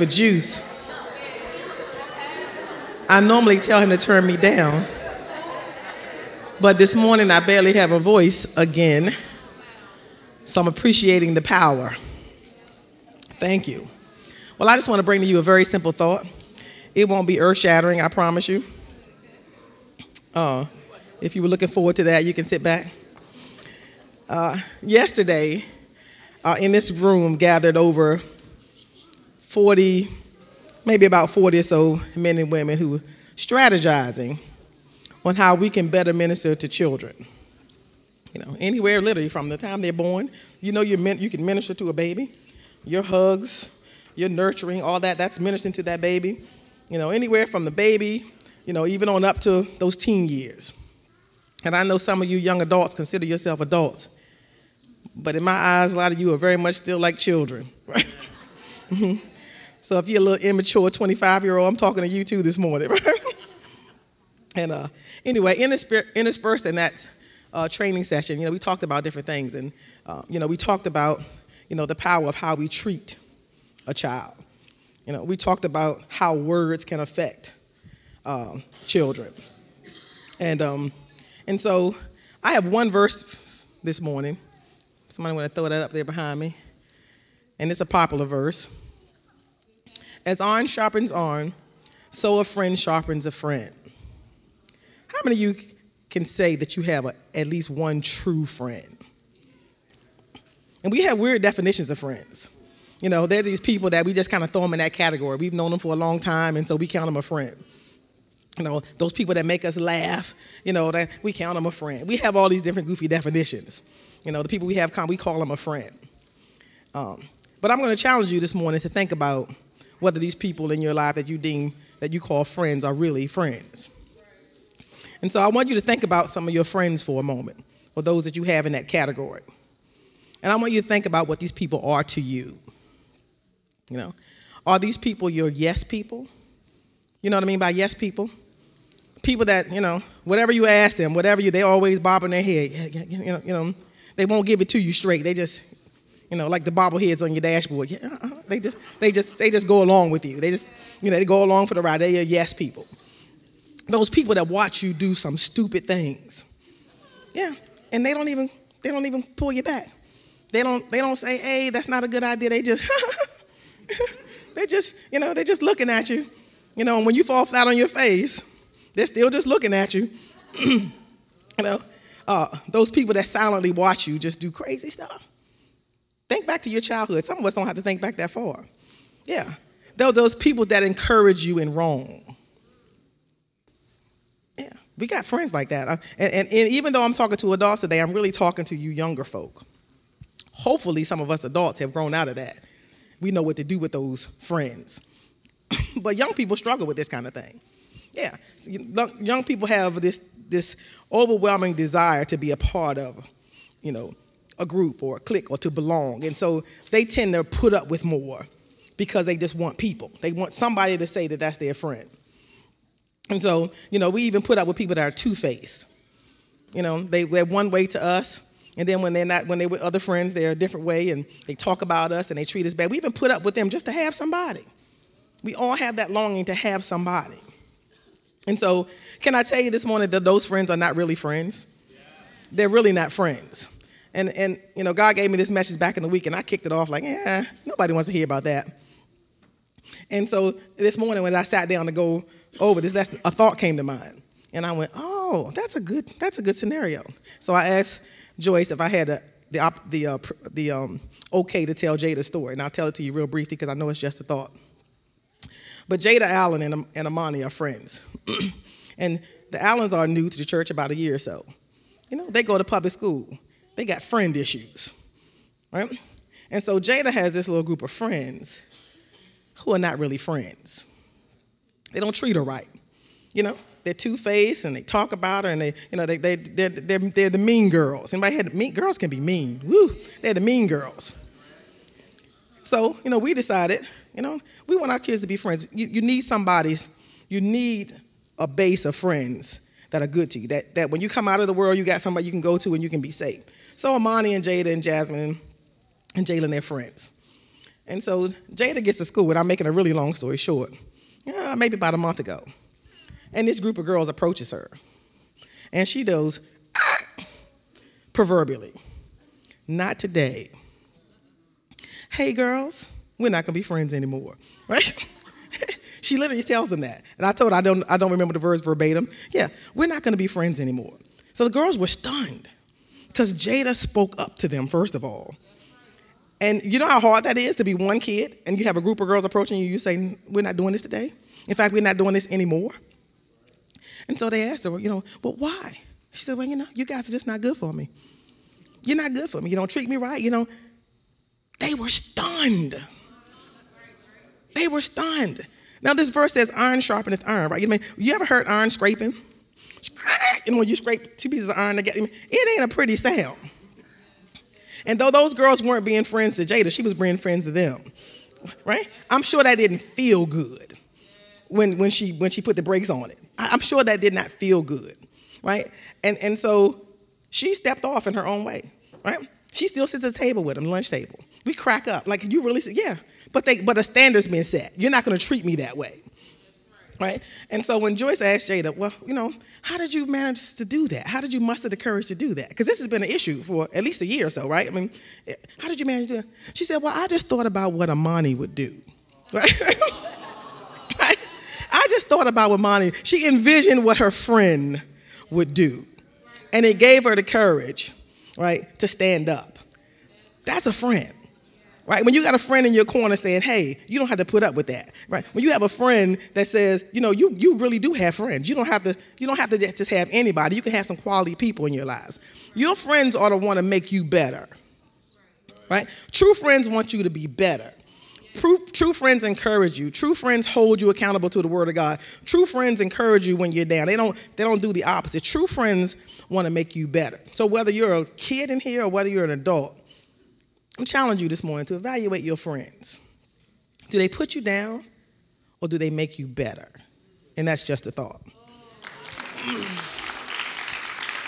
for juice. I normally tell him to turn me down, but this morning I barely have a voice again, so I'm appreciating the power. Thank you. Well, I just want to bring to you a very simple thought. It won't be earth shattering, I promise you. Uh, if you were looking forward to that, you can sit back. Uh, yesterday, uh, in this room, gathered over 40, maybe about 40 or so men and women who were strategizing on how we can better minister to children. You know, anywhere literally from the time they're born, you know, you you can minister to a baby. Your hugs, your nurturing, all that, that's ministering to that baby. You know, anywhere from the baby, you know, even on up to those teen years. And I know some of you young adults consider yourself adults. But in my eyes, a lot of you are very much still like children. Right? Mm-hmm. So if you're a little immature 25 year old, I'm talking to you too this morning. And uh, anyway, interspersed in that uh, training session, you know, we talked about different things. And, uh, you know, we talked about, you know, the power of how we treat a child. You know, we talked about how words can affect uh, children. And, um, and so I have one verse this morning. Somebody want to throw that up there behind me. And it's a popular verse. As iron sharpens iron, so a friend sharpens a friend. How many of you can say that you have a, at least one true friend? And we have weird definitions of friends. You know, they're these people that we just kind of throw them in that category. We've known them for a long time, and so we count them a friend. You know, those people that make us laugh, you know, that we count them a friend. We have all these different goofy definitions. You know, the people we have, we call them a friend. Um, but I'm going to challenge you this morning to think about whether these people in your life that you deem that you call friends are really friends. And so I want you to think about some of your friends for a moment, or those that you have in that category. And I want you to think about what these people are to you. You know, are these people your yes people? You know what I mean by yes people? People that, you know, whatever you ask them, whatever you, they always bobbing their head. You know, you know, they won't give it to you straight. They just, you know, like the bobbleheads on your dashboard. Yeah, uh-huh. they just, they just, they just go along with you. They just, you know, they go along for the ride. They are yes people. Those people that watch you do some stupid things. Yeah, and they don't even, they don't even pull you back. They don't, they don't say, hey, that's not a good idea. They just, they just, you know, they're just looking at you. You know, and when you fall flat on your face, they're still just looking at you. you know, uh, those people that silently watch you just do crazy stuff. Think back to your childhood. Some of us don't have to think back that far. Yeah. They're those people that encourage you in wrong. Yeah. We got friends like that. And, and, and even though I'm talking to adults today, I'm really talking to you younger folk. Hopefully, some of us adults have grown out of that. We know what to do with those friends. but young people struggle with this kind of thing. Yeah, so young people have this this overwhelming desire to be a part of, you know, a group or a clique or to belong, and so they tend to put up with more because they just want people. They want somebody to say that that's their friend. And so, you know, we even put up with people that are two faced. You know, they, they're one way to us, and then when they're not, when they're with other friends, they're a different way, and they talk about us and they treat us bad. We even put up with them just to have somebody. We all have that longing to have somebody. And so, can I tell you this morning that those friends are not really friends? They're really not friends. And, and, you know, God gave me this message back in the week, and I kicked it off like, yeah, nobody wants to hear about that. And so this morning, when I sat down to go over this lesson, a thought came to mind. And I went, oh, that's a good, that's a good scenario. So I asked Joyce if I had a, the, the, uh, the um, okay to tell Jada's story. And I'll tell it to you real briefly because I know it's just a thought. But Jada Allen and, and Amani are friends. and the Allens are new to the church about a year or so. You know, they go to public school. They got friend issues, right? And so Jada has this little group of friends who are not really friends. They don't treat her right. You know, they're two-faced and they talk about her and they, you know, they, they, they're, they're, they're the mean girls. Anybody had mean girls can be mean. Woo, they're the mean girls. So, you know, we decided you know, we want our kids to be friends. You, you need somebody's, you need a base of friends that are good to you. That, that when you come out of the world, you got somebody you can go to and you can be safe. So Amani and Jada and Jasmine and Jalen, they're friends. And so Jada gets to school, and I'm making a really long story short. Yeah, maybe about a month ago. And this group of girls approaches her. And she does, ah, proverbially, not today. Hey, girls, we're not gonna be friends anymore, right? She literally tells them that. And I told her, I don't, I don't remember the verse verbatim. Yeah, we're not gonna be friends anymore. So the girls were stunned because Jada spoke up to them, first of all. And you know how hard that is to be one kid and you have a group of girls approaching you, you say, We're not doing this today. In fact, we're not doing this anymore. And so they asked her, you know, well, why? She said, well, you know, you guys are just not good for me. You're not good for me. You don't treat me right. You know, they were stunned. They were stunned. Now, this verse says, iron sharpeneth iron, right? You mean, you ever heard iron scraping? Know, when you scrape two pieces of iron together, it ain't a pretty sound. And though those girls weren't being friends to Jada, she was being friends to them, right? I'm sure that didn't feel good when, when, she, when she put the brakes on it. I'm sure that did not feel good, right? And, and so she stepped off in her own way, right? She still sits at the table with them, lunch table. We crack up. Like, you really, yeah. But, they, but a standard's been set. You're not going to treat me that way. Right? And so when Joyce asked Jada, well, you know, how did you manage to do that? How did you muster the courage to do that? Because this has been an issue for at least a year or so, right? I mean, eh, how did you manage to do? She said, well, I just thought about what Amani would do. Right? I just thought about what Amani, she envisioned what her friend would do. And it gave her the courage, right, to stand up. That's a friend. Right? When you got a friend in your corner saying, hey, you don't have to put up with that. Right? When you have a friend that says, you know, you, you really do have friends. You don't have to, you don't have to just have anybody. You can have some quality people in your lives. Your friends ought to want to make you better. Right? True friends want you to be better. True, true, friends encourage you. True friends hold you accountable to the word of God. True friends encourage you when you're down. They don't, they don't do the opposite. True friends want to make you better. So whether you're a kid in here or whether you're an adult, I'm challenging you this morning to evaluate your friends. Do they put you down or do they make you better? And that's just a thought.